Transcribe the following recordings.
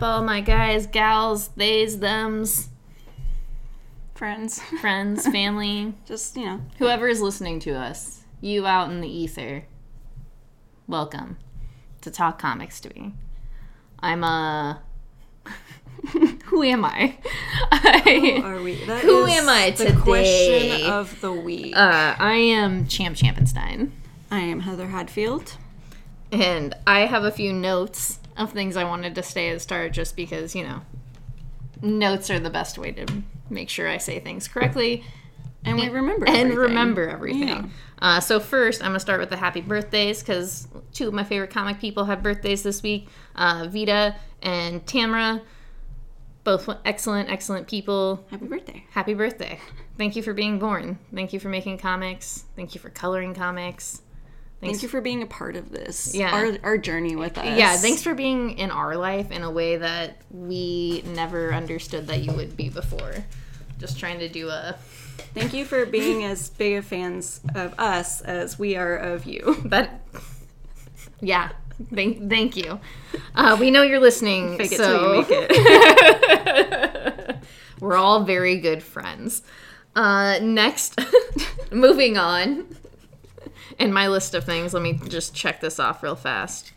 up, all my guys, gals, theys, thems, Friends. friends, family, Just, you know. whoever is listening to us, you out in the ether, welcome to Talk Comics to me. I'm a. Who am I? I Are we? That Who am I the today? question of the week. uh, I am Champ Champenstein, I am Heather Hadfield. and I have a few notes of things I wanted to stay the start, just because you know, notes are the best way to make sure I say things correctly And we remember and everything. remember everything. Yeah. Uh, so first, I'm gonna start with the happy birthdays because two of my favorite comic people have birthdays this week: uh, Vita and Tamra. Both excellent, excellent people. Happy birthday. Happy birthday! Thank you for being born. Thank you for making comics. Thank you for coloring comics. Thanks. Thank you for being a part of this. Yeah. Our, our journey with us. Yeah, thanks for being in our life in a way that we never understood that you would be before. Just trying to do a Thank you for being as big of fans of us as we are of you. That, yeah. Thank, thank you. Uh, we know you're listening. Fake it so till you make it. we're all very good friends. Uh, next, moving on. In my list of things, let me just check this off real fast.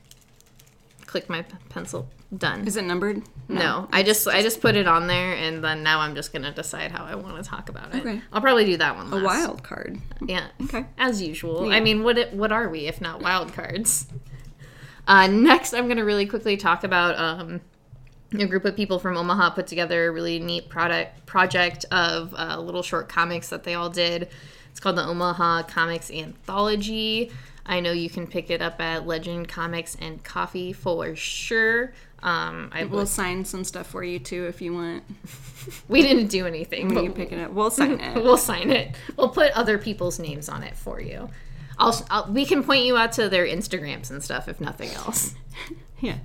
Click my p- pencil. Done. Is it numbered? No, I just I just put it on there, and then now I'm just gonna decide how I want to talk about it. Okay. I'll probably do that one. A wild card. Yeah. Okay. As usual. Yeah. I mean, what it- what are we if not wild cards? Uh, next, I'm going to really quickly talk about um, a group of people from Omaha put together a really neat product project of uh, little short comics that they all did. It's called the Omaha Comics Anthology. I know you can pick it up at Legend Comics and Coffee for sure. Um, I We'll sign some stuff for you too if you want. we didn't do anything. When you pick it up, we'll sign it. We'll sign it. We'll put other people's names on it for you. I'll, I'll we can point you out to their Instagrams and stuff if nothing else. Yeah,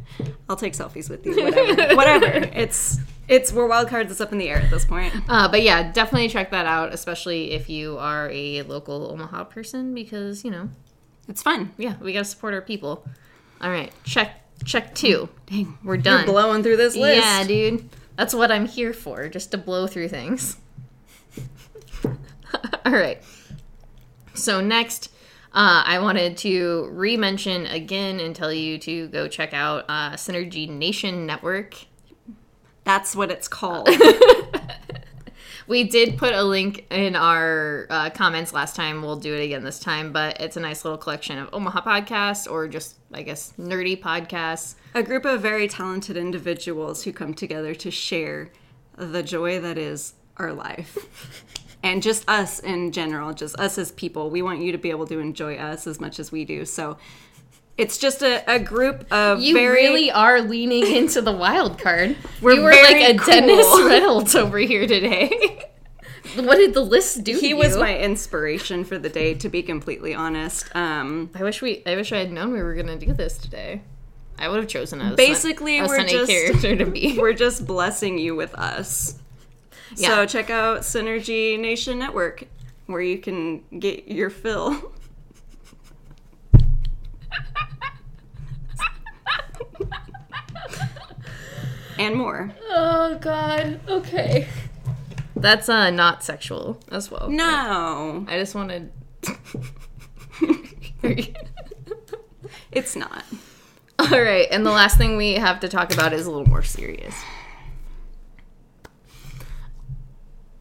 I'll take selfies with you. Whatever. whatever. It's it's we're wild cards. It's up in the air at this point. Uh, but yeah, definitely check that out, especially if you are a local Omaha person, because you know, It's fun. yeah, we gotta support our people. All right, check check two. Dang, We're done. You're blowing through this list. Yeah, dude, that's what I'm here for, just to blow through things. All right. So next, uh, I wanted to re-mention again and tell you to go check out uh, Synergy Nation Network. That's what it's called. We did put a link in our uh, comments last time. We'll do it again this time, but it's a nice little collection of Omaha podcasts or just, I guess, nerdy podcasts. a group of very talented individuals who come together to share the joy that is our life. And just us in general, just us as people. We want you to be able to enjoy us as much as we do. So it's just a, a group of You very really are leaning into the wild card. We're you were like a cool. Dennis Reynolds over here today. what did the list do? he was my inspiration for the day to be completely honest um I wish we. I wish I had known we were gonna do this today. I would have chosen a Basically, a we're sunny just- character to be. we're just blessing you with us Yeah. so check out synergy nation network where you can get your fill and more Oh God. Okay. That's uh not sexual as well. no I just wanted. it's not All right, and the last thing we have to talk about is a little more serious.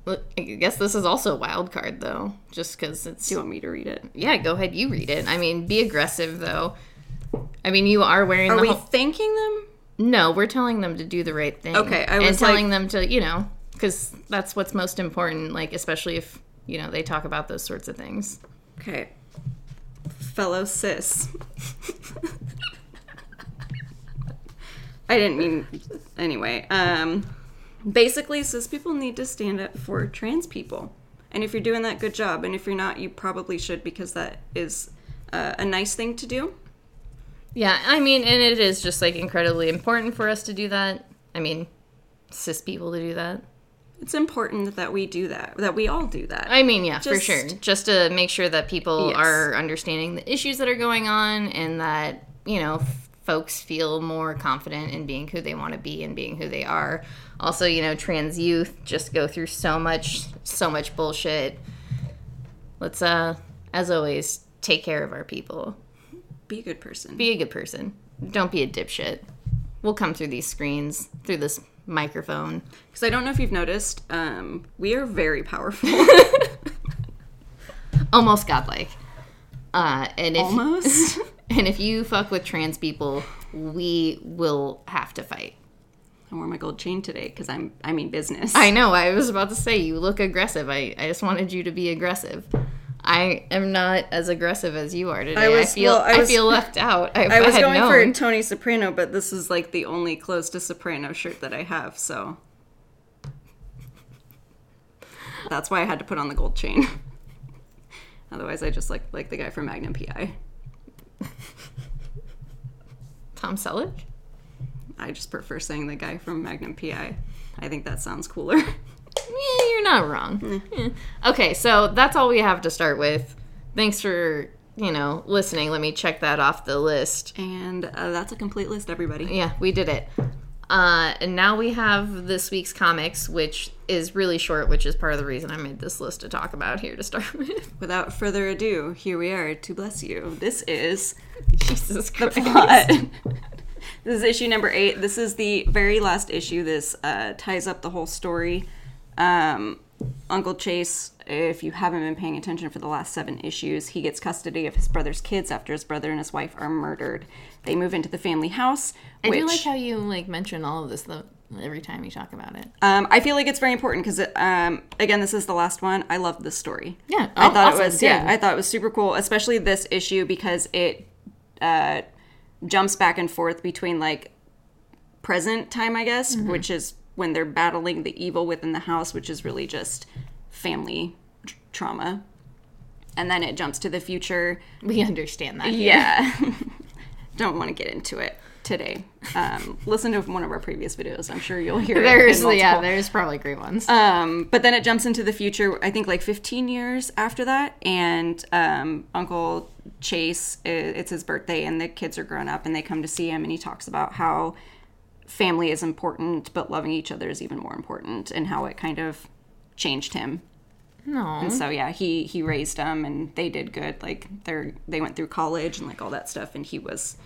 I guess this is also a wild card though, just because it's. do you want me to read it Yeah, go ahead. You read it. I mean, be aggressive though. I mean, you are wearing are the we whole- thanking them No, we're telling them to do the right thing. Okay, I and was telling like- them to, you know, because that's what's most important. Like, especially if you know they talk about those sorts of things. okay fellow cis I didn't mean anyway. Um, basically, cis people need to stand up for trans people, and if you're doing that, good job. And if you're not, you probably should because that is uh, a nice thing to do. Yeah, I mean, and it is just like incredibly important for us to do that. I mean, cis people to do that. It's important that we do that. That we all do that. I mean, yeah, for sure. Just to make sure that people Yes. are understanding the issues that are going on and that, you know, f- folks feel more confident in being who they want to be and being who they are. Also, you know, trans youth just go through so much so much bullshit. Let's uh as always take care of our people. Be a good person. Be a good person. Don't be a dipshit. We'll come through these screens, through this microphone. Because I don't know if you've noticed, um, we are very powerful. Almost godlike. Uh, and if Almost. and if you fuck with trans people, we will have to fight. I wore my gold chain today because I'm I mean business. I know. I was about to say you look aggressive. I, I just wanted you to be aggressive. I am not as aggressive as you are today. I, was- feel well, I I, feel left out. I, I was going known. for Tony Soprano, but this is like the only close to soprano shirt that I have, so that's why I had to put on the gold chain. Otherwise, I just like like the guy from Magnum PI. Tom Selleck. I just prefer saying the guy from Magnum PI. I think that sounds cooler. Yeah, you're not wrong. Yeah. Okay, so that's all we have to start with. Thanks for you know listening. Let me check that off the list. And uh, that's a complete list, everybody. Yeah, we did it. Uh, and now we have this week's comics, which is really short, which is part of the reason I made this list to talk about here to start with. Without further ado, here we are to bless you. This is Jesus the Christ. plot. this is issue number eight. This is the very last issue. This uh, ties up the whole story. Um, Uncle Chase, if you haven't been paying attention for the last seven issues, he gets custody of his brother's kids after his brother and his wife are murdered. They move into the family house, I which do like how you like mention all of this though every time you talk about it. um, I feel like it's very important because, um, again, this is the last one. I love this story. Yeah, I oh, thought awesome, it was yeah, good. I thought it was super cool, especially this issue because it uh, jumps back and forth between like present time, I guess, Mm-hmm. which is when they're battling the evil within the house, which is really just family tr- trauma, and then it jumps to the future. We understand that. here. Yeah, don't want to get into it today. Um, listen to one of our previous videos. I'm sure you'll hear There's yeah, there's probably great ones. um, but then it jumps into the future, I think like 15 years after that. And um, Uncle Chase, it's his birthday, and the kids are grown up and they come to see him. And he talks about how family is important, but loving each other is even more important, and how it kind of changed him. no. And so yeah, he he raised them, and they did good. Like they're they went through college and like all that stuff, and he was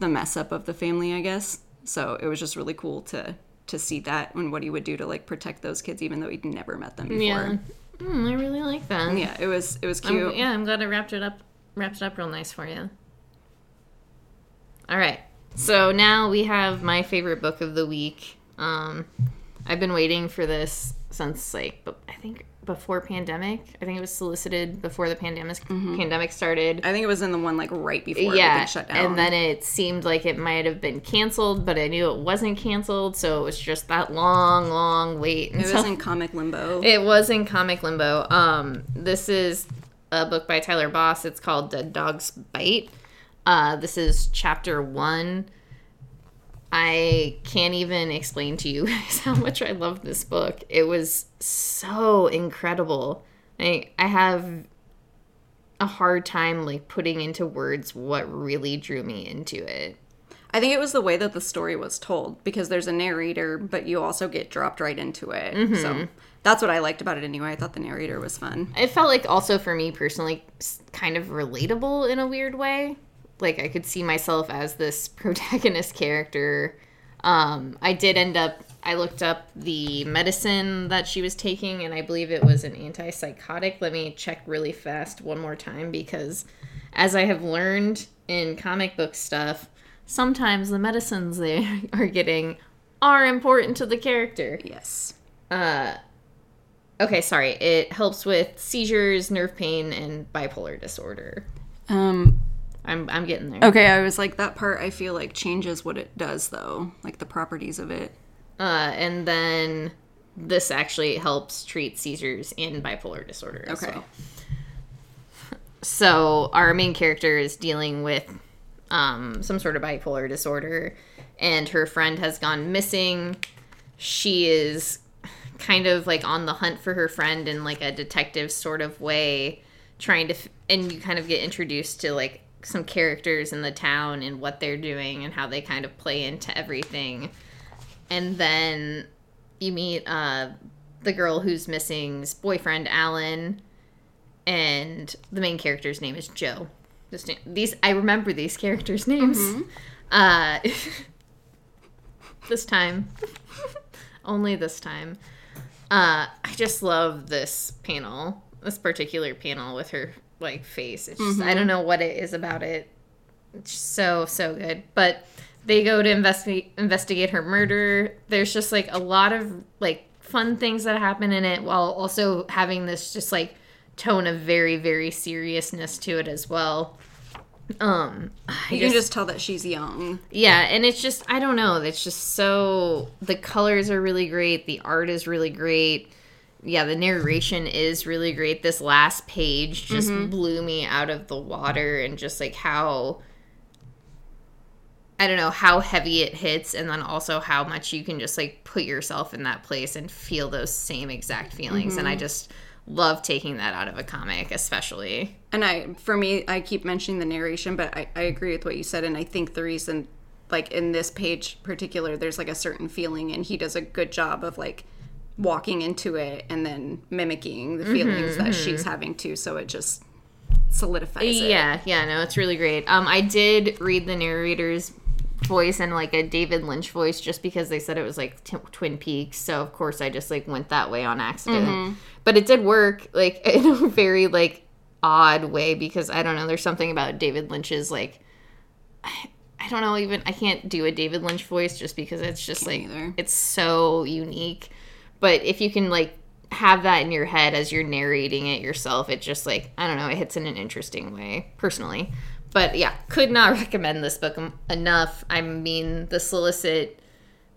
the mess up of the family, I guess. So it was just really cool to to see that and what he would do to like protect those kids, even though he'd never met them before. Yeah. Mm, I really like that. Yeah, it was it was I'm- cute. yeah, I'm glad I wrapped it up wrapped it up real nice for you. All right. So now we have my favorite book of the week. Um I've been waiting for this since like I think before pandemic. I think it was solicited before the pandemic pandemic started. I think it was in the one like right before yeah, shut down. and then it seemed like it might have been canceled, but I knew it wasn't canceled, so it was just that long, long wait. it was in comic limbo. It was in comic limbo. Um, this is a book by Tyler Boss. It's called Dead Dog's Bite. Uh, this is chapter one. I can't even explain to you guys how much I love this book. It was so incredible. I I have a hard time like putting into words what really drew me into it. I think it was the way that the story was told because there's a narrator, but you also get dropped right into it. Mm-hmm. So that's what I liked about it anyway. I thought the narrator was fun. it felt like also for me personally kind of relatable in a weird way like i could see myself as this protagonist character um i did end up i looked up the medicine that she was taking and i believe it was an antipsychotic let me check really fast one more time because as i have learned in comic book stuff sometimes the medicines they are getting are important to the character Yes. uh, okay, sorry. It helps with seizures, nerve pain, and bipolar disorder. Um, I'm I'm getting there. Okay, I was like that part. I feel like changes what it does though, like the properties of it. Uh, and then this actually helps treat seizures and bipolar disorder. Okay. well. So our main character is dealing with um, some sort of bipolar disorder, and her friend has gone missing. She is kind of like on the hunt for her friend in like a detective sort of way, trying to, f- and you kind of get introduced to like some characters in the town and what they're doing and how they kind of play into everything. And then you meet uh, the girl who's missing's boyfriend, Alan, and the main character's name is Joe. Just these, I remember these characters' names. Uh, this time, only this time. Uh, I just love this panel, this particular panel with her like face. It's just, I don't know what it is about it. It's so so good. But they go to investigate investigate her murder. There's just like a lot of like fun things that happen in it, while also having this just like tone of very very seriousness to it as well. Um, I You can just tell that she's young. yeah, and it's just I don't know. It's just so the colors are really great. The art is really great. Yeah, the narration is really great. This last page just mm-hmm. blew me out of the water and just like how I don't know how heavy it hits and then also how much you can just like put yourself in that place and feel those same exact feelings and I mm-hmm. just love taking that out of a comic especially. And I, for me, I keep mentioning the narration, but I, I agree with what you said. And I think the reason, like in this page particular, there's like a certain feeling, and he does a good job of like walking into it and then mimicking the mm-hmm, feelings that mm-hmm. she's having too. So it just solidifies it. Yeah, yeah, no, it's really great. Um, I did read the narrator's voice and like a David Lynch voice just because they said it was like t- Twin Peaks. So of course I just like went that way on accident. Mm-hmm. But it did work like in a very like odd way because I don't know. There's something about David Lynch's like. I, I don't know even I can't do a David Lynch voice just because it's just like either. it's so unique. But if you can like have that in your head as you're narrating it yourself, it just like I don't know, it hits in an interesting way personally. But yeah, could not recommend this book enough. I mean, The Solicit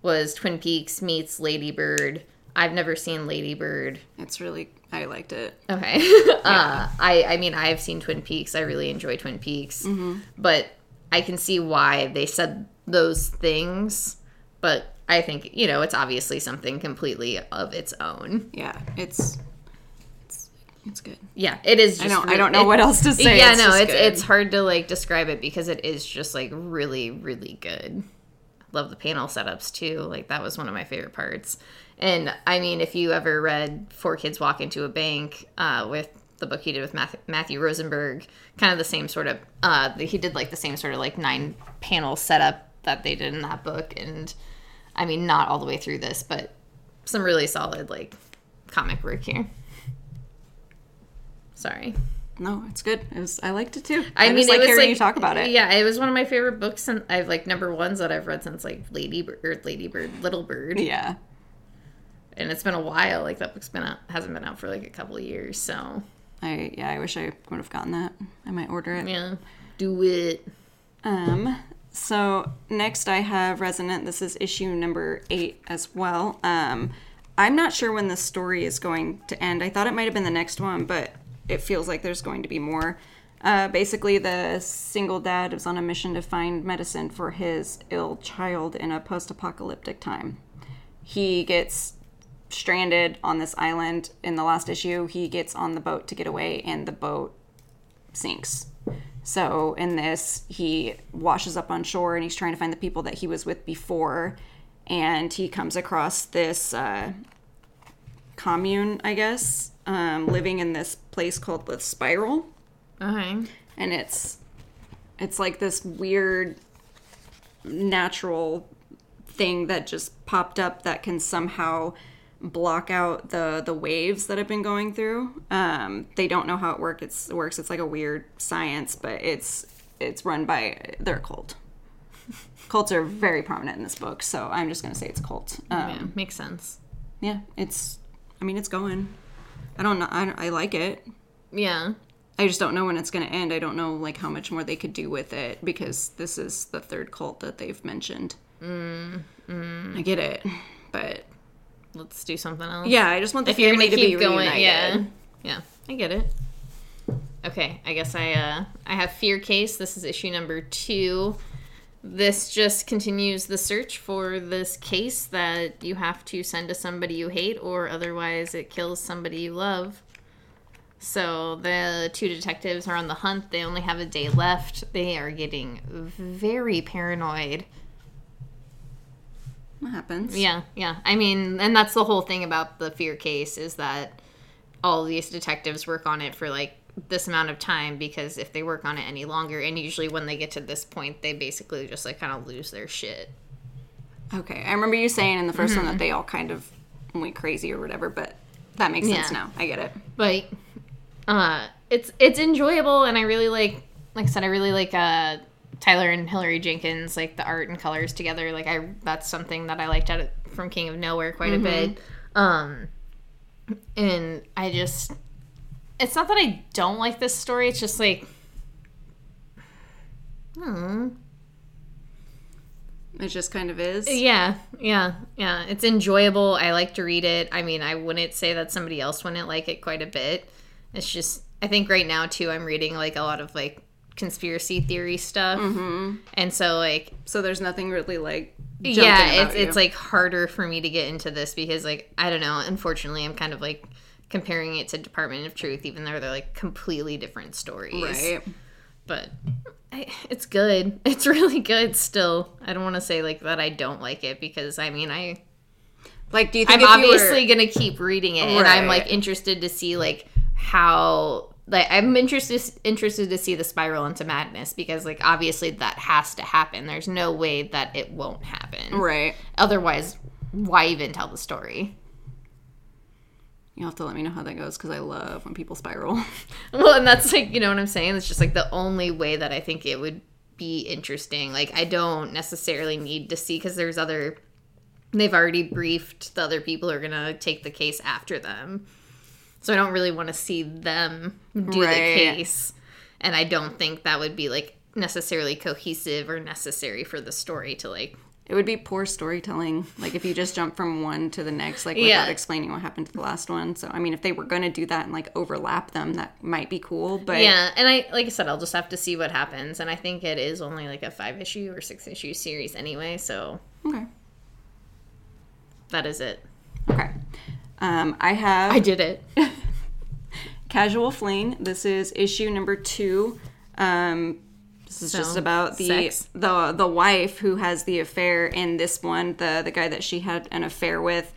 was Twin Peaks meets Lady Bird. I've never seen Lady Bird. It's really, I liked it. Okay. uh, I I mean, I've seen Twin Peaks. I really enjoy Twin Peaks, but I can see why they said those things. But I think you know it's obviously something completely of its own. Yeah, it's, it's, it's good. Yeah, it is. I don't, I don't know it- what else to say. yeah, It's no, it's good. it's hard to like describe it because it is just like really really good. Love the panel setups too. Like that was one of my favorite parts. And I mean, if you ever read Four Kids Walk into a Bank uh, with the book he did with Matthew, Matthew Rosenberg, kind of the same sort of uh, he did like the same sort of like nine panel setup that they did in that book. And I mean, not all the way through this, but some really solid like comic work here. Sorry. no, it's good. It was, I liked it too. I, I, mean, just it like hearing like you talk about it. Yeah, it was one of my favorite books, and I've like number ones that I've read since like Lady Bird, Lady Bird, Little Bird, Yeah. and it's been a while. Like that book's been out, hasn't been out for like a couple of years. So I, yeah, I wish I would have gotten that. I might order it. yeah, do it. Um, so next I have Resonant. This is issue number eight as well. Um, I'm not sure when the story is going to end. I thought it might have been the next one, but it feels like there's going to be more. Uh, basically, the single dad is on a mission to find medicine for his ill child in a post apocalyptic time. He gets stranded on this island in the last issue. He gets on the boat to get away, and the boat sinks. So in this, he washes up on shore and he's trying to find the people that he was with before, and he comes across this uh, commune, I guess, um, living in this place called the Spiral, Okay. and it's it's like this weird natural thing that just popped up that can somehow block out the the waves that have been going through. Um, they don't know how it work. It's, it works. It's like a weird science, but it's it's run by their cult. Cults are very prominent in this book, so I'm just gonna say it's a cult. Um, Yeah, makes sense. yeah, it's. I mean, it's going. I don't know. I, I like it. Yeah. I just don't know when it's going to end. I don't know like how much more they could do with it because this is the third cult that they've mentioned. Mm, I get it, but Let's do something else. yeah, I just want the if family to keep be going, reunited. yeah, yeah, I get it. Okay, I guess I uh, I have Fear Case. This is issue number two. This just continues the search for this case that you have to send to somebody you hate, or otherwise it kills somebody you love. So the two detectives are on the hunt. They only have a day left. They are getting very paranoid. What happens? Yeah, yeah. I mean, and that's the whole thing about the fear case is that all these detectives work on it for like this amount of time because if they work on it any longer, and usually when they get to this point, they basically just like kind of lose their shit. Okay, I remember you saying in the 1st one that they all kind of went crazy or whatever, but that makes sense Yeah. now. I get it. but uh it's it's enjoyable and i really like like i said i really like uh tyler and hilary jenkins like the art and colors together like i that's something that i liked out of, from king of nowhere quite a bit um and i just it's not that i don't like this story it's just like hmm It just kind of is. Yeah, yeah, yeah. It's enjoyable. I like to read it. I mean, I wouldn't say that somebody else wouldn't like it quite a bit. It's just, I think right now too, I'm reading like a lot of like conspiracy theory stuff, mm-hmm. and so like, So there's nothing really like. yeah, it's you. it's like harder for me to get into this because like I don't know. Unfortunately, I'm kind of like comparing it to Department of Truth, even though they're like completely different stories. right. but I, it's good. It's really good still. I don't want to say like that I don't like it because I mean I Like, do you think I'm you were- obviously gonna keep reading it, and I'm like interested to see like how like I'm interested interested to see the spiral into madness because like obviously that has to happen. There's no way that it won't happen. right? Otherwise, why even tell the story? You'll have to let me know how that goes because I love when people spiral. Well, and that's like, you know what I'm saying? It's just like the only way that I think it would be interesting. Like, I don't necessarily need to see because there's other, they've already briefed the other people who are going to take the case after them. So I don't really want to see them do Right. the case. And I don't think that would be like necessarily cohesive or necessary for the story to like, It would be poor storytelling, like if you just jump from one to the next, like without Yeah. explaining what happened to the last one. So, I mean, if they were going to do that and like overlap them, that might be cool. But yeah. And I, like I said, I'll just have to see what happens. And I think it is only like a five issue or six issue series anyway. So okay, that is it. okay. Um, I have I did it. Casual Fling. This is issue number two. Um, this is just about the sex. the the wife who has the affair. In this one, the the guy that she had an affair with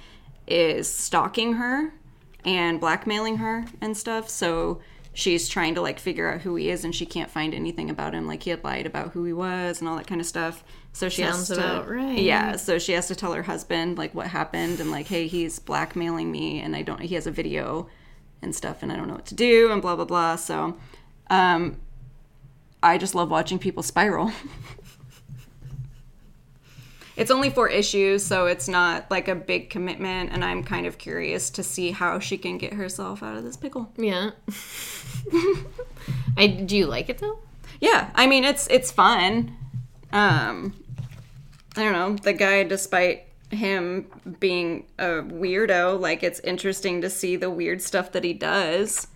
is stalking her and blackmailing her and stuff. So she's trying to like figure out who he is, and she can't find anything about him. Like he had lied about who he was and all that kind of stuff. So she Sounds has to, about right. Yeah, so she has to tell her husband like what happened and like, hey, he's blackmailing me, and I don't. He has a video and stuff, and I don't know what to do, and blah blah blah. So, um, I just love watching people spiral. it's only four issues, so it's not like a big commitment, and I'm kind of curious to see how she can get herself out of this pickle. Yeah. I do you like it though? Yeah, I mean it's it's fun. Um, I don't know the guy, despite him being a weirdo, like it's interesting to see the weird stuff that he does.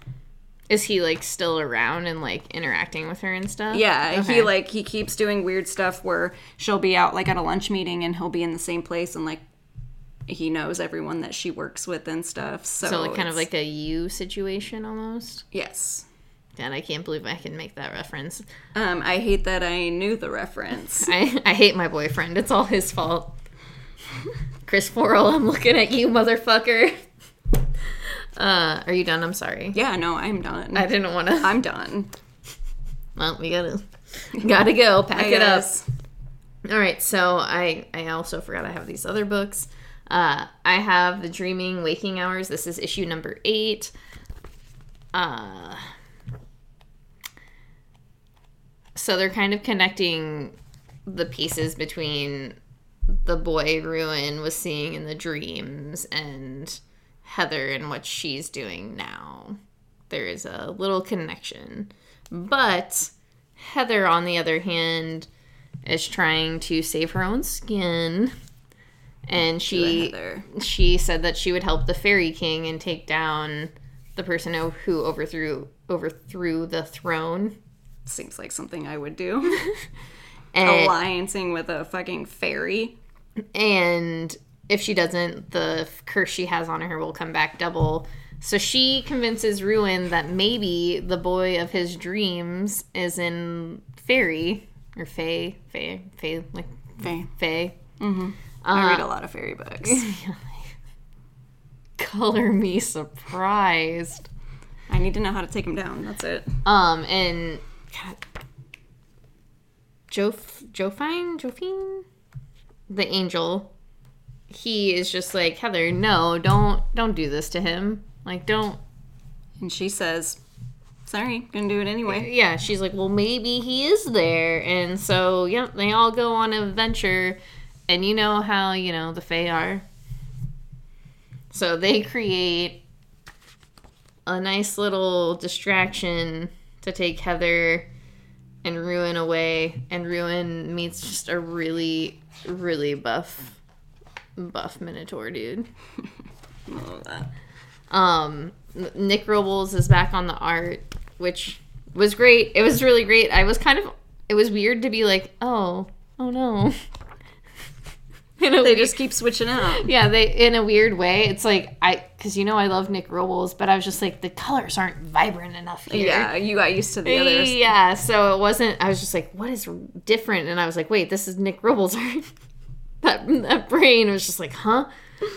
Is he like still around and like interacting with her and stuff? Yeah, Okay. he like he keeps doing weird stuff where she'll be out like at a lunch meeting and he'll be in the same place and like he knows everyone that she works with and stuff. So, so like kind of like a you situation almost. yes. And I can't believe I can make that reference. Um, I hate that I knew the reference. I I hate my boyfriend. It's all his fault. Chris Forrell, I'm looking at you, motherfucker. Uh, are you done? I'm sorry. Yeah, no, I'm done. I didn't want to. I'm done. Well, we gotta gotta go. Pack I it up. All right, so I I also forgot I have these other books. Uh, I have the Dreaming Waking Hours. This is issue number eight. Uh, so they're kind of connecting the pieces between the boy Ruin was seeing in the dreams and Heather and what she's doing now. There is a little connection. But Heather, on the other hand, is trying to save her own skin. And she she said that she would help the Fairy King and take down the person who overthrew overthrew the throne. Seems like something I would do. And, Alliancing with a fucking fairy. and if she doesn't, the curse she has on her will come back double. So she convinces Ruin that maybe the boy of his dreams is in Fairy or Fae, Fae, Fae, like Faye. Fae. I read a lot of fairy books. Color me surprised. I need to know how to take him down. That's it. Um, and God, Jof, Jofine, Jofine, the angel. He is just like Heather. No, don't don't do this to him. Like, don't. And she says, "Sorry, gonna do it anyway." Yeah, she's like, well, maybe he is there, and so yep, they all go on an adventure, and you know how you know the Fae are. So they create a nice little distraction to take Heather and Ruin away, and Ruin meets just a really, really buff, buff Minotaur dude. Love that. Um, Nick Robles is back on the art, which was great. It was really great. I was kind of, it was weird to be like, oh, oh no. In a They weird- just keep switching out. yeah, they in a weird way. It's like I, because you know I love Nick Robles, but I was just like the colors aren't vibrant enough here. Yeah, you got used to the others. Yeah, so it wasn't. I was just like, "What is different?" And I was like, "Wait, this is Nick Robles art." That that brain was just like, "Huh?"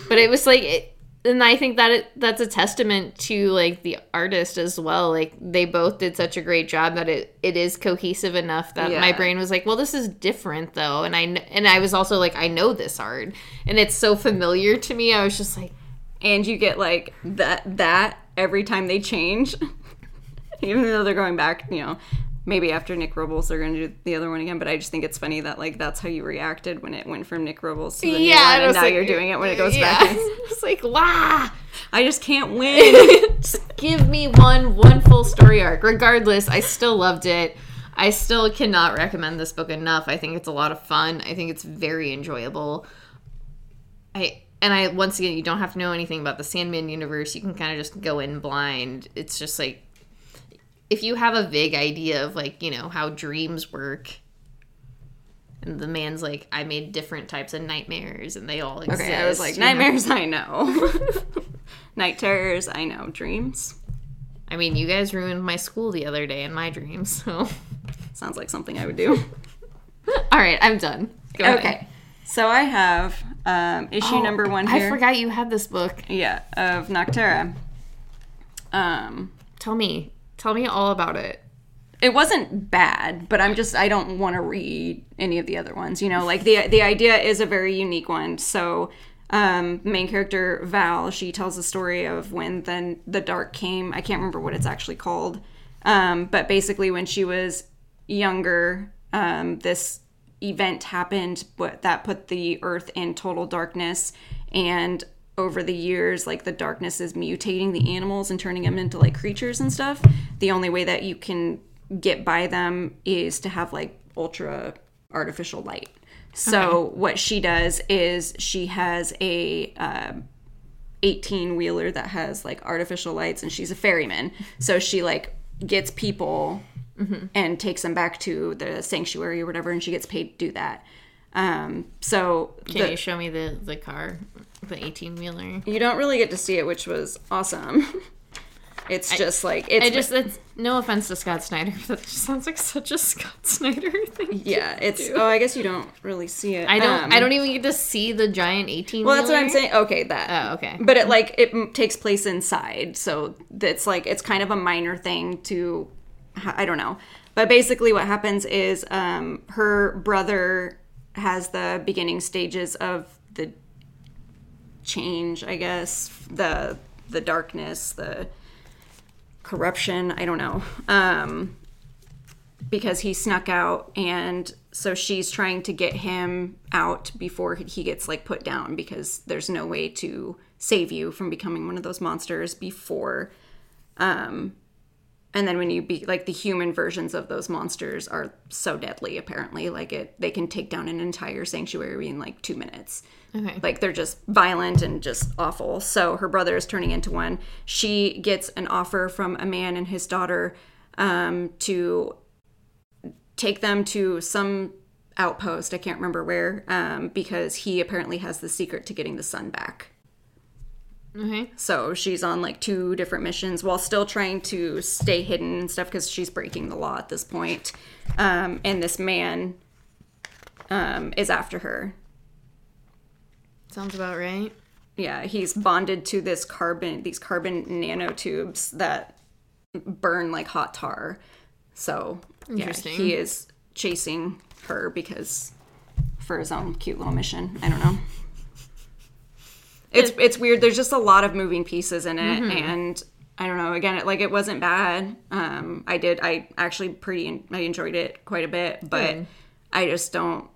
But it was like, it, and I think that it, that's a testament to like the artist as well. Like they both did such a great job that it it is cohesive enough that my brain was like, "Well, this is different though," and I and I was also like, "I know this art," and it's so familiar to me. I was just like, and you get like that that every time they change even though they're going back you know maybe after nick robles they're going to do the other one again but i just think it's funny that like that's how you reacted when it went from nick robles to the new one, and I and was now like, you're doing it when it goes yeah. back it's like, "Wow." i just can't win Just give me one one full story arc. Regardless, I still loved it. I still cannot recommend this book enough. I think it's a lot of fun. I think it's very enjoyable. I and I once again, you don't have to know anything about the Sandman universe. You can kind of just go in blind. It's just like if you have a vague idea of like, you know, how dreams work. And the man's like, I made different types of nightmares and they all exist. okay i was like you know? nightmares i know night terrors i know dreams I mean, you guys ruined my school the other day in my dreams, so. sounds like something i would do All right, I'm done. Go ahead. okay so i have um, issue Oh, number one I forgot you had this book. yeah of nocterra um Tell me. Tell me all about it. it wasn't bad, but I'm just I don't want to read any of the other ones. You know, like the the idea is a very unique one. So, um, main character Val, she tells the story of when then the dark came. I can't remember what it's actually called, um, but basically when she was younger, um, this event happened, but that put the Earth in total darkness and over the years like the darkness is mutating the animals and turning them into like creatures and stuff the only way that you can get by them is to have like ultra artificial light. So what she does is she has a um 18 wheeler that has like artificial lights and she's a ferryman. So she like gets people and takes them back to the sanctuary or whatever and she gets paid to do that um so Can the- you show me the, the car? The 18 wheeler? you don't really get to see it, which was awesome. It's just like it's I just, that's no offense to Scott Snyder, but just sounds like such a Scott Snyder thing. yeah, it's oh, I guess you don't really see it. I don't, Um, I don't even get to see the giant 18 Well, that's what I'm saying. Okay, that. Oh, okay. But it like it takes place inside, so it's like it's kind of a minor thing to I don't know. But basically what happens is um her brother has the beginning stages of the change, I guess, the the darkness, the corruption, I don't know. Um because he snuck out and so she's trying to get him out before he gets like put down because there's no way to save you from becoming one of those monsters before um and then when you be like the human versions of those monsters are so deadly apparently like it they can take down an entire sanctuary in like 2 minutes Okay. like they're just violent and just awful. So her brother is turning into one. She gets an offer from a man and his daughter um, to take them to some outpost. I can't remember where um, because he apparently has the secret to getting the sun back. Okay. So she's on like two different missions while still trying to stay hidden and stuff because she's breaking the law at this point. Um, and this man um, is after her. Sounds about right. Yeah, he's bonded to this carbon, these carbon nanotubes that burn like hot tar. So yeah, he is chasing her because for his own cute little mission. I don't know. It's it's weird. There's just a lot of moving pieces in it, and I don't know. Again, it, like it wasn't bad. Um, I did. I actually pretty. I enjoyed it quite a bit, but Good. I just don't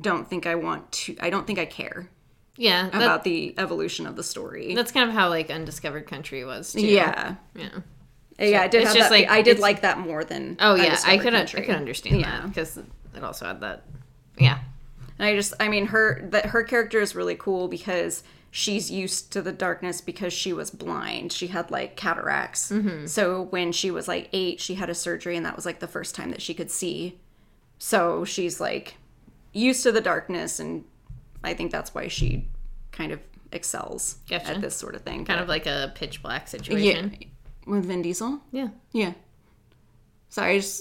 don't think I want to. I don't think I care Yeah. That, about the evolution of the story. that's kind of how like Undiscovered Country was too. yeah, Yeah. yeah. I did. it's have just that, like- I did like that more than. Oh yeah, I could I could understand Yeah. that because it also had that. Yeah. And I just, I mean, her that her character is really cool because she's used to the darkness because she was blind. She had like cataracts. Mm-hmm. So when she was like eight, she had a surgery, and that was like the first time that she could see. So she's like used to the darkness, and I think that's why she kind of excels Gotcha. at this sort of thing. Kind of like a pitch black yeah, situation. with Vin Diesel. Yeah. Yeah. Sorry, I just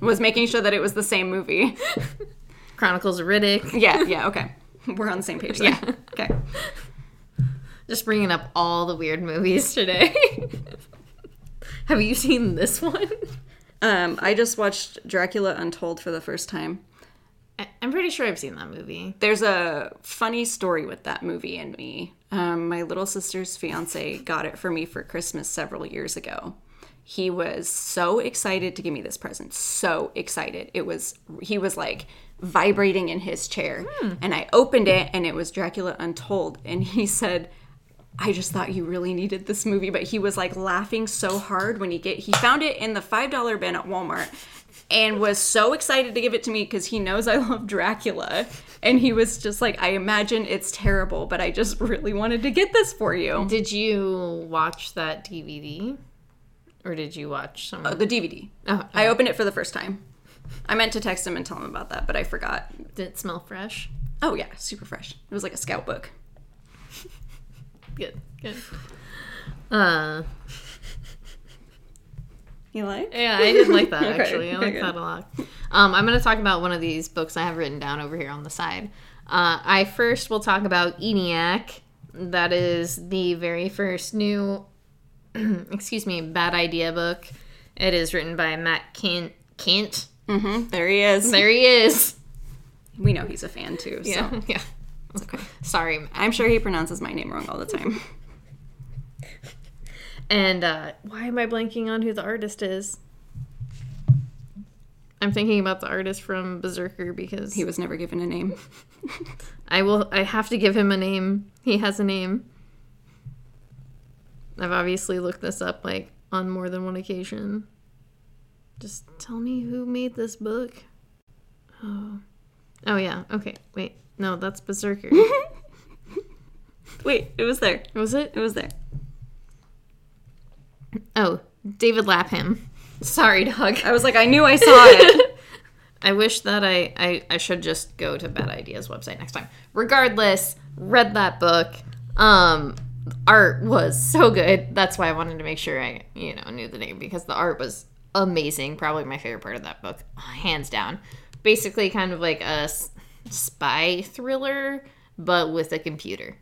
was making sure that it was the same movie. Chronicles of Riddick. Yeah, yeah, okay. We're on the same page. Yeah. Okay. Just bringing up all the weird movies today. Have you seen this one? Um, I just watched Dracula Untold for the first time. I- I'm pretty sure I've seen that movie. There's a funny story with that movie and me. Um, my little sister's fiance got it for me for Christmas several years ago. He was so excited to give me this present. So excited. It was, he was like vibrating in his chair. And I opened it and it was Dracula Untold. And he said, I just thought you really needed this movie, but he was like laughing so hard when he get he found it in the five dollar bin at Walmart and was so excited to give it to me because he knows I love Dracula. And he was just like, I imagine it's terrible, but I just really wanted to get this for you. Did you watch that DVD? Or did you watch some? Uh, the DVD. oh, I opened it for the first time. I meant to text him and tell him about that, but I forgot. did it smell fresh? Oh yeah, super fresh. It was like a scout book. Good, good. Uh, You like? yeah, I did like that Okay, actually. I okay, like that a lot. Um, I'm going to talk about one of these books I have written down over here on the side. Uh, I first will talk about ENIAC. That is the very first new, excuse me, bad idea book. It is written by Matt Kent. Kent. Mm-hmm. There he is. There he is. We know he's a fan too. So Yeah, yeah. It's okay. Sorry, I'm sure he pronounces my name wrong all the time. And uh, why am I blanking on who the artist is? I'm thinking about the artist from Berserker because He was never given a name. I will. I have to give him a name. He has a name. I've obviously looked this up like on more than one occasion. Just tell me who made this book. Oh, oh yeah. Okay, wait. No, that's Berserker. Wait, it was there. Was it? It was there. Oh, David Lapham. Sorry, Doug. I was like, I knew I saw it. I wish that I, I I should just go to Bad Ideas website next time. Regardless, read that book. Um, art was so good. That's why I wanted to make sure I you know knew the name because the art was amazing. Probably my favorite part of that book, hands down. Basically, kind of like a spy thriller, but with a computer.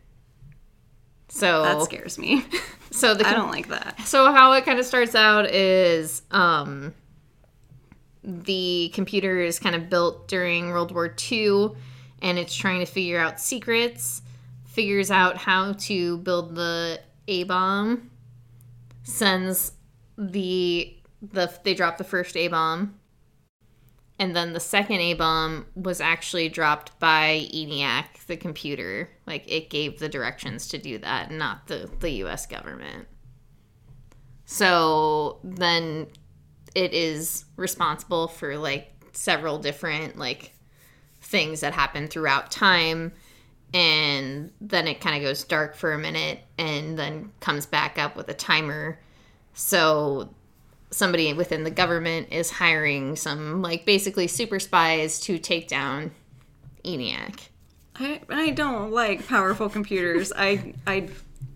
So that scares me. so the I don't like that. so how it kind of starts out is um the computer is kind of built during World War II and it's trying to figure out secrets, figures out how to build the A bomb, sends the the they drop the first A bomb. And then the second A bomb was actually dropped by ENIAC, the computer. Like it gave the directions to do that, not the, the US government. So then it is responsible for like several different like things that happen throughout time and then it kind of goes dark for a minute and then comes back up with a timer so somebody within the government is hiring some like basically super spies to take down ENIAC. I, I don't like powerful computers. I I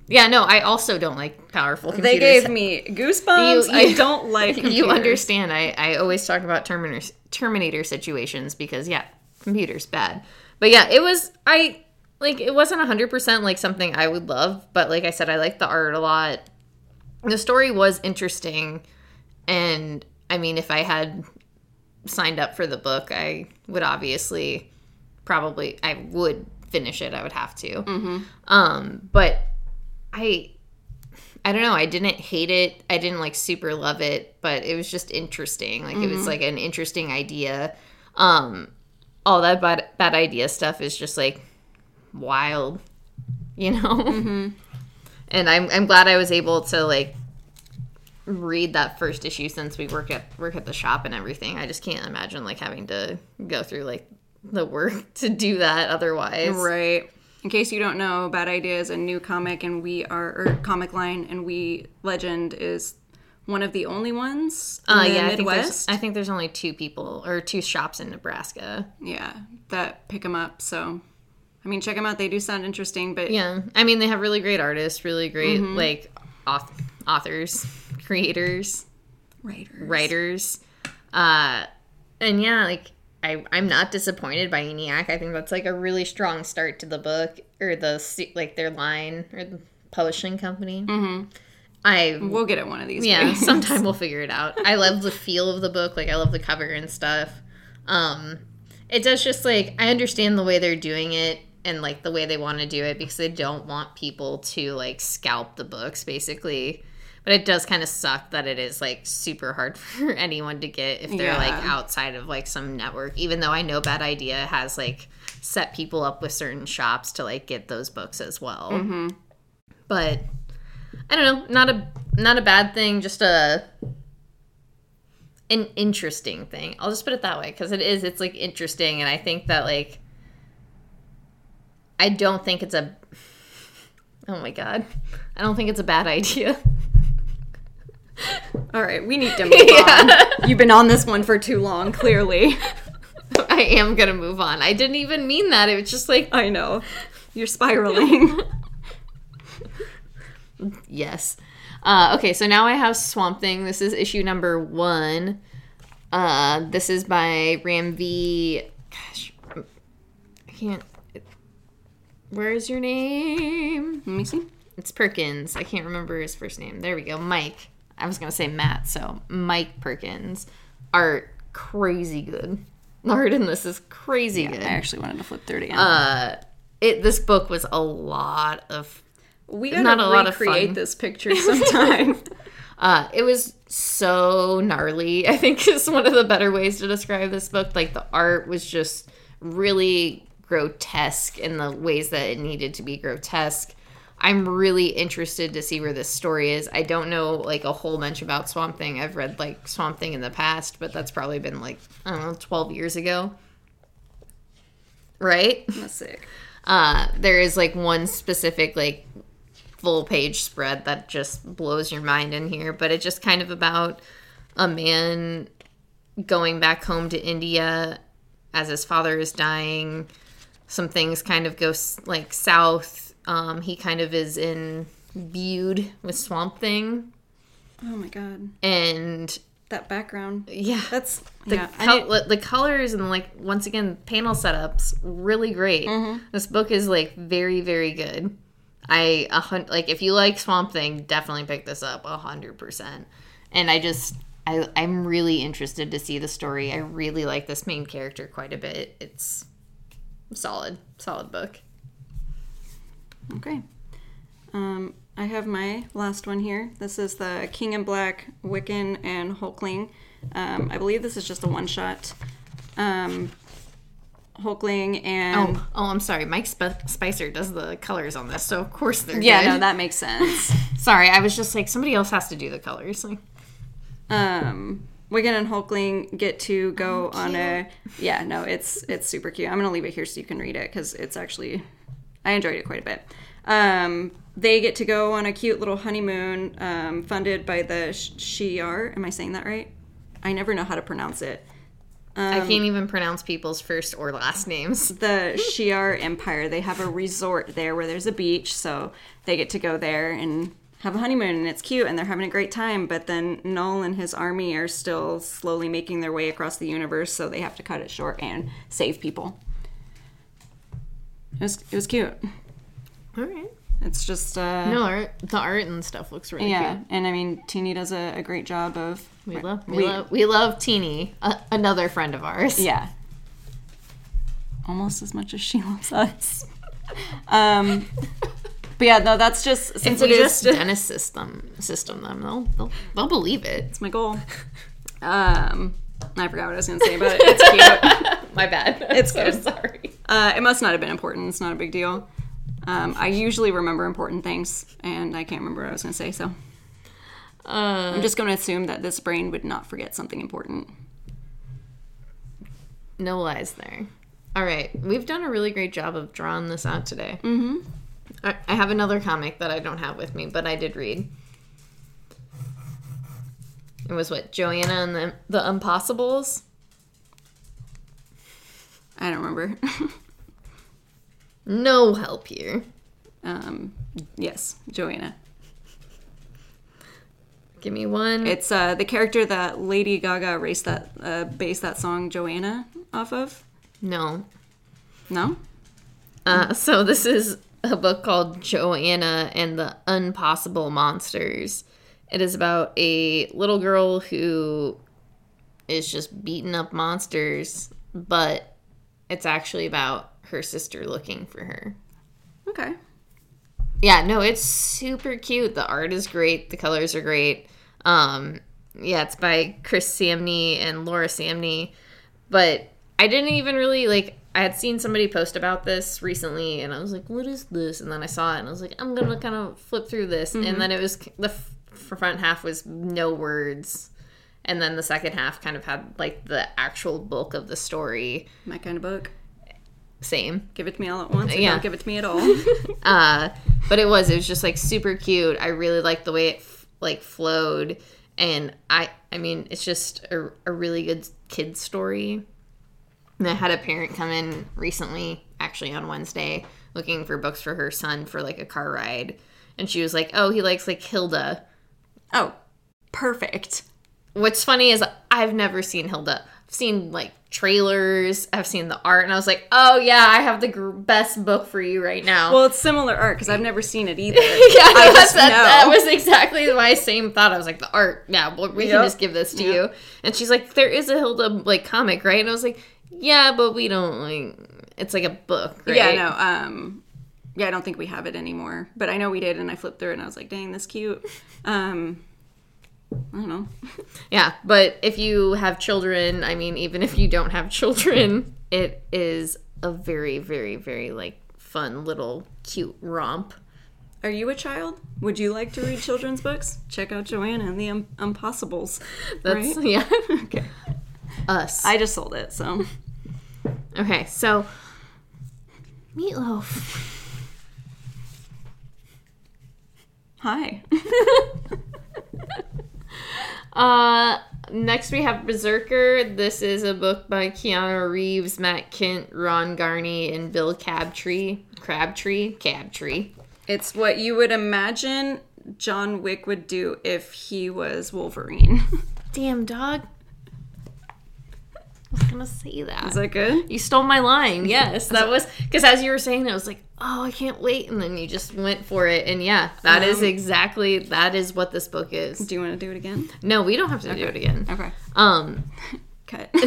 Yeah, no, I also don't like powerful computers. They gave me goosebumps. You- I don't like computers. you understand. I, I always talk about Terminator Terminator situations because yeah, computers bad. But yeah, it was I like it wasn't hundred percent like something I would love, but like I said, I liked the art a lot. The story was interesting, and I mean, if I had signed up for the book, I would obviously probably I would finish it. I would have to. Um, but I I don't know. I didn't hate it. I didn't like super love it, but it was just interesting. Like it was like an interesting idea. Um, all that bad bad idea stuff is just like wild, you know. And I'm I'm glad I was able to like read that first issue since we work at work at the shop and everything. I just can't imagine like having to go through like the work to do that otherwise. Right. In case you don't know, Bad Idea is a new comic, and we are or comic line, and we Legend is one of the only ones in Uh, the yeah, I think, there's, Midwest. I think there's only two people or two shops in Nebraska. yeah, that pick them up. So, I mean, check them out. They do sound interesting, but Yeah, I mean they have really great artists, really great Mm-hmm. like auth- authors, creators, writers. writers, uh, and yeah, like I I'm not disappointed by ENIAC. I think that's like a really strong start to the book or the like their line or the publishing company. Mm-hmm. I We'll get it one of these. yeah, days. sometime we'll figure it out. I love the feel of the book. Like I love the cover and stuff. Um, it does just like I understand the way they're doing it and like the way they want to do it because they don't want people to like scalp the books basically. But it does kind of suck that it is like super hard for anyone to get if they're like outside of like some network. Even though I know Bad Idea has like set people up with certain shops to like get those books as well. Mm-hmm. But I don't know, not a not a bad thing, just a an interesting thing. I'll just put it that way because it is. It's like interesting, and I think that like I don't think it's a. Oh my god, I don't think it's a bad idea. All right, we need to move on. You've been on this one for too long, clearly. I am gonna move on. I didn't even mean that. It was just like I know. You're spiraling. Yes. Uh, okay, so now I have Swamp Thing. This is issue number one. Uh, this is by Ram V. Gosh, I can't. Where is your name? Let me see. It's Perkins. I can't remember his first name. There we go. Mike. I was gonna say Matt, so Mike Perkins. Art crazy good. Art in this is crazy good. I actually wanted to flip through it again. Uh, it this book was a lot of we gotta not a lot of recreate fun. this picture sometime. Uh, it was so gnarly. I think is one of the better ways to describe this book. Like the art was just really grotesque in the ways that it needed to be grotesque. I'm really interested to see where this story is. I don't know like a whole bunch about Swamp Thing. I've read like Swamp Thing in the past, but that's probably been like I don't know, 12 years ago. Right? That's sick. Uh, there is like one specific like full page spread that just blows your mind in here, but it's just kind of about a man going back home to India as his father is dying. Some things kind of go like south. Um, he kind of is in viewed with Swamp Thing, Oh my god. and That background. yeah, That's the, yeah. Col- the colors and like once again panel setups really great Mm-hmm. this book is like very very good i a hun- like if you like swamp thing definitely pick this up a hundred percent and i just I, i'm really interested to see the story i really like this main character quite a bit it's solid solid book Okay. Um, I have my last one here. This is the King in Black, Wiccan, and Hulkling. Um, I believe this is just a one shot. Um, Hulkling and. oh oh i'm sorry mike Sp- spicer does the colors on this so of course they're yeah, good. no, that makes sense. sorry i was just like somebody else has to do the colors like um, Wiccan and Hulkling get to go on a. Yeah, no, it's it's super cute. I'm gonna leave it here so you can read it because it's actually. I enjoyed it quite a bit. Um, they get to go on a cute little honeymoon um, funded by the Sh- Shi'ar. Am I saying that right? I never know how to pronounce it. I can't even pronounce people's first or last names. the Shi'ar Empire. They have a resort there where there's a beach, so they get to go there and have a honeymoon, and it's cute, and they're having a great time. But then Knull and his army are still slowly making their way across the universe, so they have to cut it short and save people. It was it was cute. All right. It's just uh, No art. The art and stuff looks really yeah, cute. and I mean Tini does a, a great job of We love we, love we love Tini, a, another friend of ours. Yeah. Almost as much as she loves us. um, but yeah, no, that's just If since we it is just Dennis system system them, they'll they'll, they'll believe it. it's my goal. Um, I forgot what I was gonna say about it. It's cute. My bad. It's so good. sorry. Uh, it must not have been important. It's not a big deal. Um, I usually remember important things, and I can't remember what I was gonna say. So Uh, I'm just gonna assume that this brain would not forget something important. no lies there. All right, we've done a really great job of drawing this out today. Mm-hmm. I, I have another comic that I don't have with me, but I did read. It was what Joanna and the the Impossibles. I don't remember. No help here. um, yes, Joanna. Give me one. It's uh, the character that Lady Gaga raced that uh, based that song Joanna off of. no. No, Uh, so this is a book called Joanna and the Unpossible Monsters. It is about a little girl who is just beating up monsters, but it's actually about her sister looking for her. okay. Yeah, no, it's super cute. The art is great. The colors are great. Um, yeah, it's by Chris Samnee and Laura Samnee. But I didn't even really like. I had seen somebody post about this recently, and I was like, "What is this?" And then I saw it, and I was like, "I'm gonna kind of flip through this." And then it was the f- front half was no words, and then the second half kind of had like the actual bulk of the story. My kind of book. Same. Give it to me all at once. Or Yeah. Don't give it to me at all. uh but it was it was just like super cute i really liked the way it f- like flowed and i i mean it's just a, a really good kid story and i had a parent come in recently actually on wednesday looking for books for her son for like a car ride and she was like oh he likes like hilda oh, perfect. What's funny is i've never seen hilda i've seen like trailers i've seen the art and i was like oh yeah i have the gr- best book for you right now Well, it's similar art because I've never seen it either. yeah, I that, that was exactly my same thought. I was like, the art, yeah, well, we can just give this to Yep. you. And she's like, there is a Hilda like comic, right? And I was like, yeah, but we don't like. It's like a book, right? Yeah, no. Um, yeah, I don't think we have it anymore, but I know we did, and I flipped through it, and I was like, "Dang, this cute." Um, I don't know. Yeah, but if you have children, I mean, even if you don't have children, it is a very, very, very like fun little cute romp. Are you a child? Would you like to read children's books? Check out Joanna and the um, Impossibles. That's right? yeah, Okay. us. I just sold it, so Okay, so meatloaf. hi. Uh, next we have BRZRKR. This is a book by Keanu Reeves, Matt Kindt, Ron Garney, and Bill Cabtree. Crabtree? Cabtree. it's what you would imagine John Wick would do if he was Wolverine. Damn, dog. Was gonna say that. Is that good? you stole my line. Yes, that was because as you were saying that, I was like, oh, I can't wait, and then you just went for it, and yeah, that is Um, exactly that is what this book is. Do you want to do it again? No, we don't have to do it again. Okay. Um, Cut.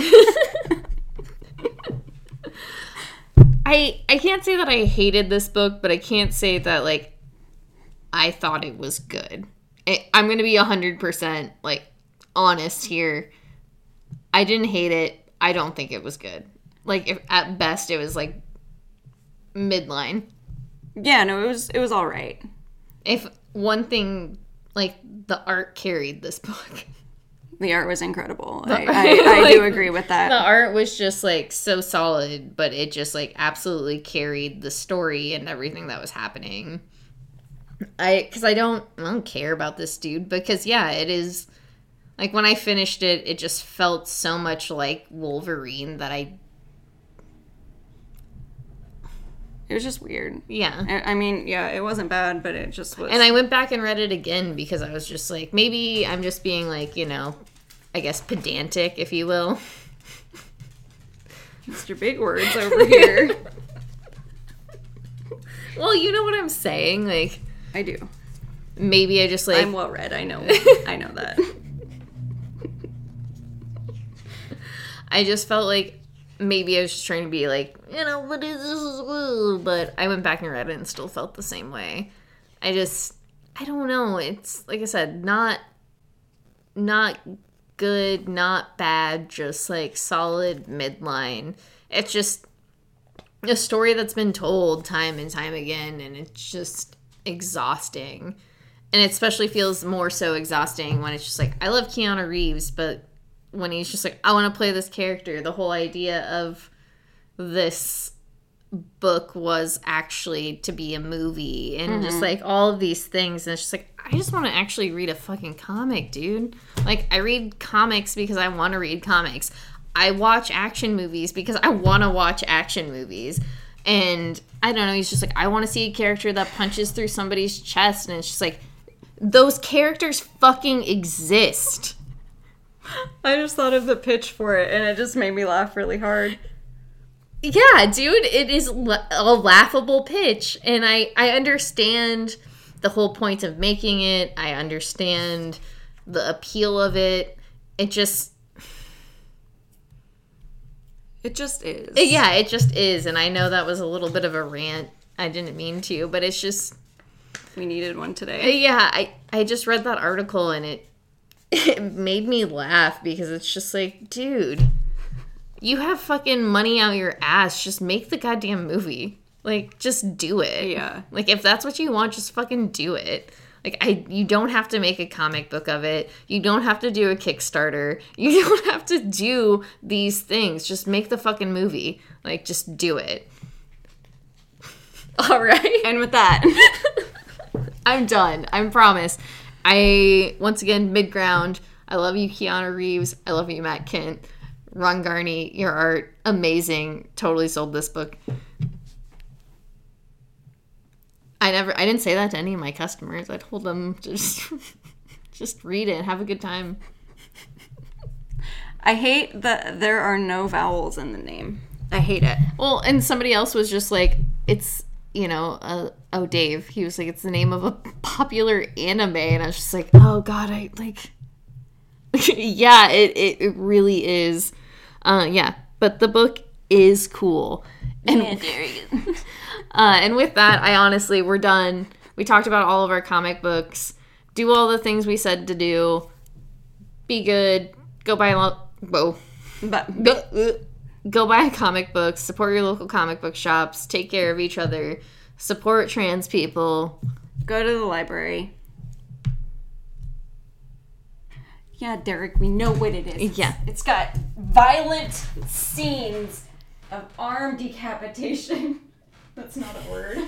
I I can't say that I hated this book, but I can't say that like I thought it was good. I, I'm gonna be hundred percent like honest here. I didn't hate it. I don't think it was good. Like if, at best, it was like midline. yeah, no, it was it was all right. If one thing, like the art carried this book. The art was incredible. I, I, I do agree with that. the art was just like so solid, but it just like absolutely carried the story and everything that was happening. I because I don't I don't care about this dude because yeah, it is Like when I finished it, it just felt so much like Wolverine that I It was just weird. yeah. I mean, yeah, it wasn't bad, but it just was. And I went back and read it again because I was just like, maybe I'm just being like, you know, I guess pedantic, if you will. Mr. Big Words over here. Well, you know what I'm saying? Like, I do. maybe I just like I'm well read. I know. I know that. I just felt like maybe I was just trying to be like, you know, what is this? But I went back and read it and still felt the same way. I just, I don't know. It's like I said, not, not good, not bad, just like solid midline. It's just a story that's been told time and time again, and it's just exhausting. And it especially feels more so exhausting when it's just like, I love Keanu Reeves, but when he's just like, I want to play this character, the whole idea of this book was actually to be a movie and just mm-hmm. like all of these things. And it's just like, I just want to actually read a fucking comic, dude. Like, I read comics because I want to read comics. I watch action movies because I want to watch action movies. And I don't know, he's just like, I want to see a character that punches through somebody's chest. And it's just like, those characters fucking exist. I just thought of the pitch for it, and it just made me laugh really hard. Yeah, dude, it is a laughable pitch, and I I understand the whole point of making it. I understand the appeal of it. It just It just is. yeah, it just is, and I know that was a little bit of a rant. I didn't mean to, but it's just We needed one today. yeah. I I just read that article and it it made me laugh because it's just like, dude, you have fucking money out your ass. Just make the goddamn movie. Like, just do it. Yeah. Like, if that's what you want, just fucking do it. Like, I, you don't have to make a comic book of it. You don't have to do a Kickstarter. You don't have to do these things. Just make the fucking movie. Like, just do it. All right. And with that, I'm done. I promise. I once again mid ground. I love you, Keanu Reeves. I love you, Matt Kindt. Ron Garney, your art amazing. Totally sold this book. I never. I didn't say that to any of my customers. I told them just, just read it, have a good time. I hate that there are no vowels in the name. I hate it. Well, and somebody else was just like, it's you know, uh, oh Dave. He was like, it's the name of a popular anime, and I was just like, oh god, I like. yeah, it, it it really is. Uh, yeah, but the book is cool, and uh, and with that, I honestly, we're done. We talked about all of our comic books. Do all the things we said to do. Be good. Go buy a lo- whoa But go, go buy comic books, support your local comic book shops, take care of each other, support trans people. go to the library. Yeah, Derek, we know what it is. Yeah. It's got violent scenes of arm decapitation. That's not a word.